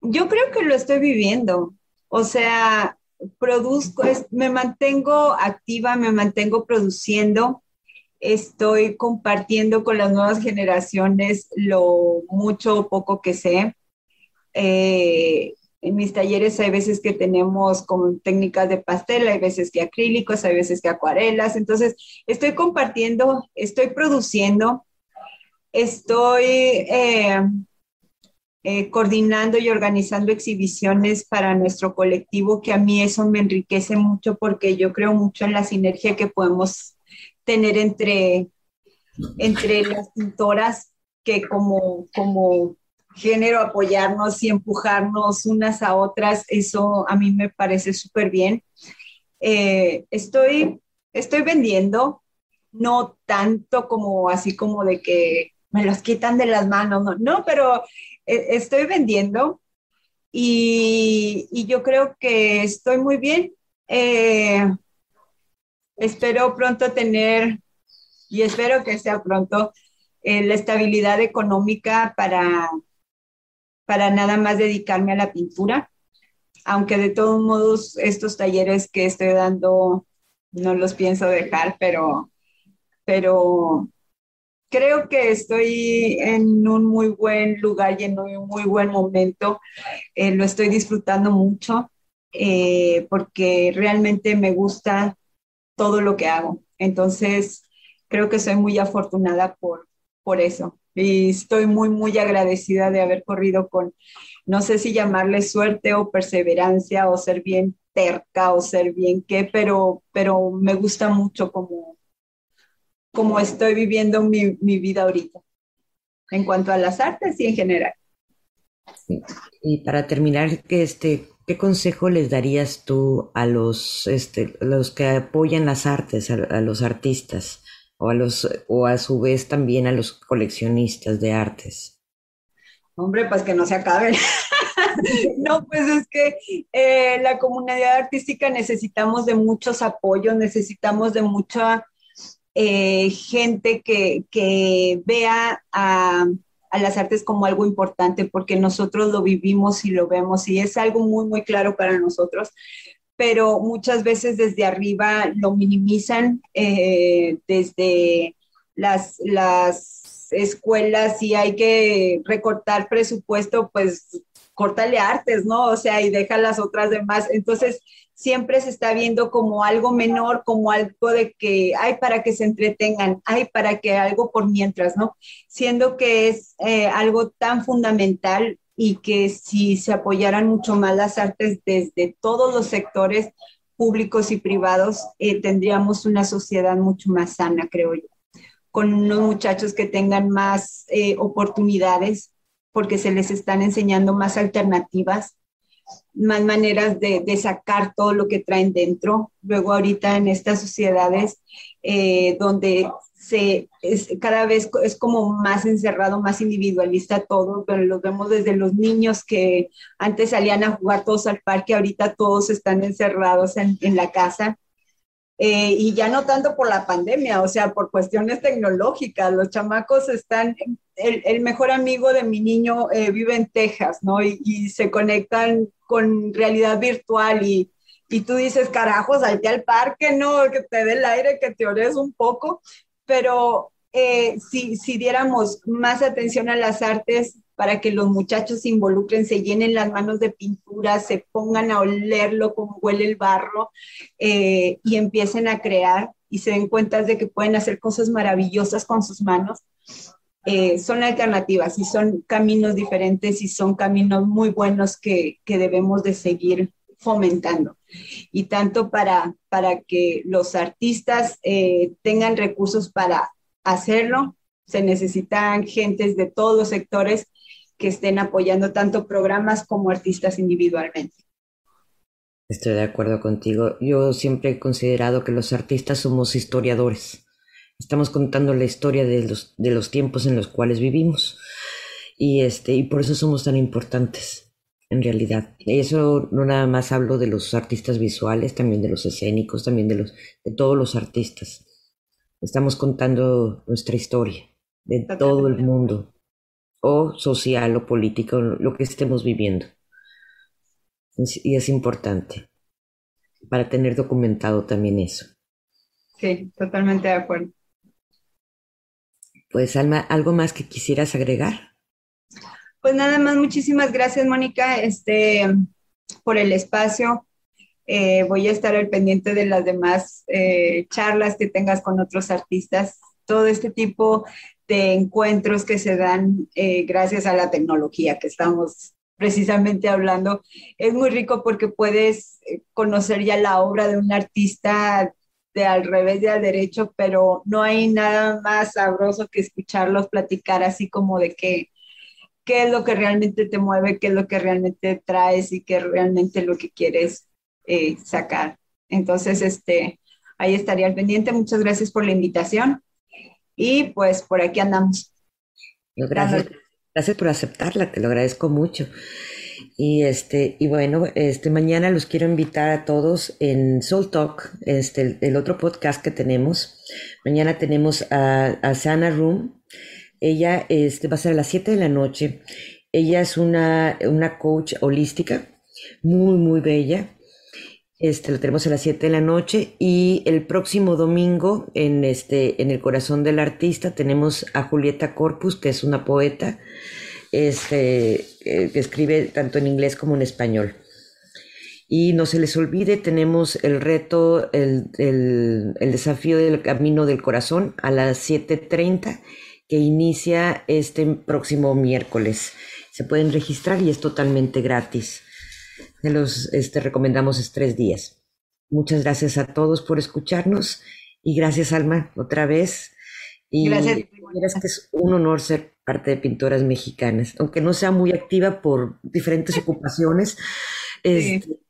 yo creo que lo estoy viviendo. O sea, produzco, me mantengo activa, me mantengo produciendo, estoy compartiendo con las nuevas generaciones lo mucho o poco que sé. Eh, en mis talleres hay veces que tenemos como técnicas de pastel, hay veces que acrílicos, hay veces que acuarelas. Entonces, estoy compartiendo, estoy produciendo, estoy eh, eh, coordinando y organizando exhibiciones para nuestro colectivo, que a mí eso me enriquece mucho porque yo creo mucho en la sinergia que podemos tener entre, entre las pintoras que como, como género apoyarnos y empujarnos unas a otras, eso a mí me parece súper bien. Eh, estoy, estoy vendiendo, no tanto como así como de que me los quitan de las manos, no, no pero e, estoy vendiendo y, yo creo que estoy muy bien. Eh, espero pronto tener, y espero que sea pronto, eh, la estabilidad económica para, para nada más dedicarme a la pintura, aunque de todos modos estos talleres que estoy dando no los pienso dejar, pero, pero creo que estoy en un muy buen lugar y en un muy buen momento. Eh, lo estoy disfrutando mucho eh, porque realmente me gusta todo lo que hago. Entonces, creo que soy muy afortunada por, por eso. Y estoy muy, muy agradecida de haber corrido con, no sé si llamarle suerte o perseverancia o ser bien terca o ser bien qué, pero, pero me gusta mucho como, como estoy viviendo mi, vida ahorita, en cuanto a las artes y en general. Y para terminar, este, ¿qué consejo les darías tú a los, este, los que apoyan las artes, a, los artistas, o a, los, o a su vez también a los coleccionistas de artes? Hombre, pues que no se acaben. [laughs] no, pues es que eh, la comunidad artística necesitamos de muchos apoyos, necesitamos de mucha eh, gente que, vea a, las artes como algo importante porque nosotros lo vivimos y lo vemos y es algo muy, muy claro para nosotros, pero muchas veces desde arriba lo minimizan, eh, desde las, las escuelas y hay que recortar presupuesto, pues córtale artes, ¿no? O sea, y deja las otras demás. Entonces, siempre se está viendo como algo menor, como algo de que hay para que se entretengan, hay para que algo por mientras, ¿no? Siendo que es eh, algo tan fundamental y que si se apoyaran mucho más las artes desde todos los sectores públicos y privados, eh, tendríamos una sociedad mucho más sana, creo yo, con unos muchachos que tengan más eh, oportunidades porque se les están enseñando más alternativas más maneras de, sacar todo lo que traen dentro. Luego ahorita en estas sociedades eh, donde se es, cada vez es como más encerrado, más individualista todo, pero lo vemos desde los niños que antes salían a jugar todos al parque, ahorita todos están encerrados en, en la casa. Eh, y ya no tanto por la pandemia, o sea, por cuestiones tecnológicas. Los chamacos están, el, el mejor amigo de mi niño eh, vive en Texas, ¿no? Y, y, se conectan con realidad virtual y, y tú dices, carajo, salte al parque, no, que te dé el aire, que te ores un poco, pero eh, si, si diéramos más atención a las artes para que los muchachos se involucren, se llenen las manos de pintura, se pongan a olerlo como huele el barro eh, y empiecen a crear y se den cuenta de que pueden hacer cosas maravillosas con sus manos. Eh, son alternativas y son caminos diferentes y son caminos muy buenos que, que debemos de seguir fomentando. Y tanto para, para que los artistas eh, tengan recursos para hacerlo, se necesitan gentes de todos los sectores que estén apoyando tanto programas como artistas individualmente. Estoy de acuerdo contigo. Yo siempre he considerado que los artistas somos historiadores. Estamos contando la historia de los, de los tiempos en los cuales vivimos. Y, este, y por eso somos tan importantes, en realidad. Y eso no nada más hablo de los artistas visuales, también de los escénicos, también de, los, de todos los artistas. Estamos contando nuestra historia de todo el mundo, o social o político, lo que estemos viviendo. Y es importante para tener documentado también eso. Sí, totalmente de acuerdo. Pues Alma, ¿algo más que quisieras agregar? Pues nada más, muchísimas gracias, Mónica, este, por el espacio. Eh, voy a estar al pendiente de las demás eh, charlas que tengas con otros artistas. Todo este tipo de encuentros que se dan eh, gracias a la tecnología que estamos precisamente hablando, es muy rico porque puedes conocer ya la obra de un artista de al revés de al derecho, pero no hay nada más sabroso que escucharlos platicar así como de que qué es lo que realmente te mueve, qué es lo que realmente traes y qué realmente lo que quieres eh, sacar. Entonces, este, ahí estaría al pendiente. Muchas gracias por la invitación y pues por aquí andamos. Gracias, gracias por aceptarla, te lo agradezco mucho. Y este, y bueno, este mañana los quiero invitar a todos en Soul Talk, este, el, otro podcast que tenemos. Mañana tenemos a, a Sana Room. Ella este, va a ser a las 7 de la noche. Ella es una, una coach holística, muy, muy bella. Este, lo tenemos a las 7 de la noche y el próximo domingo en, este, en el corazón del artista tenemos a Julieta Corpus, que es una poeta este, que escribe tanto en inglés como en español. Y no se les olvide, tenemos el reto, el, el, el desafío del camino del corazón a las 7.30 que inicia este próximo miércoles. Se pueden registrar y es totalmente gratis. Se los este, recomendamos es tres días. Muchas gracias a todos por escucharnos y gracias Alma otra vez. Y gracias. que es un honor ser parte de Pintoras Mexicanas, aunque no sea muy activa por diferentes ocupaciones, [laughs] este,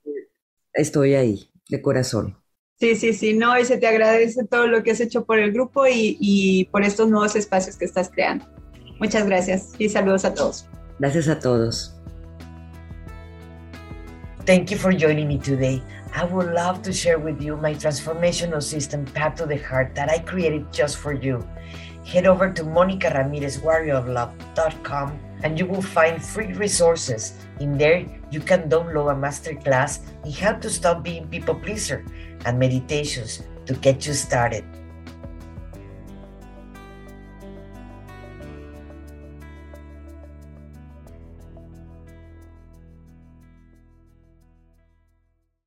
estoy ahí, de corazón. Sí, sí, sí, no, y se te agradece todo lo que has hecho por el grupo y, y por estos nuevos espacios que estás creando. Muchas gracias y saludos a todos. Gracias a todos. Thank you for joining me today. I would love to share with you my transformational system, Path to the Heart, that I created just for you. head over to monicaramirezwarrioroflove.com and you will find free resources. In there, you can download a masterclass in how to stop being people pleaser and meditations to get you started.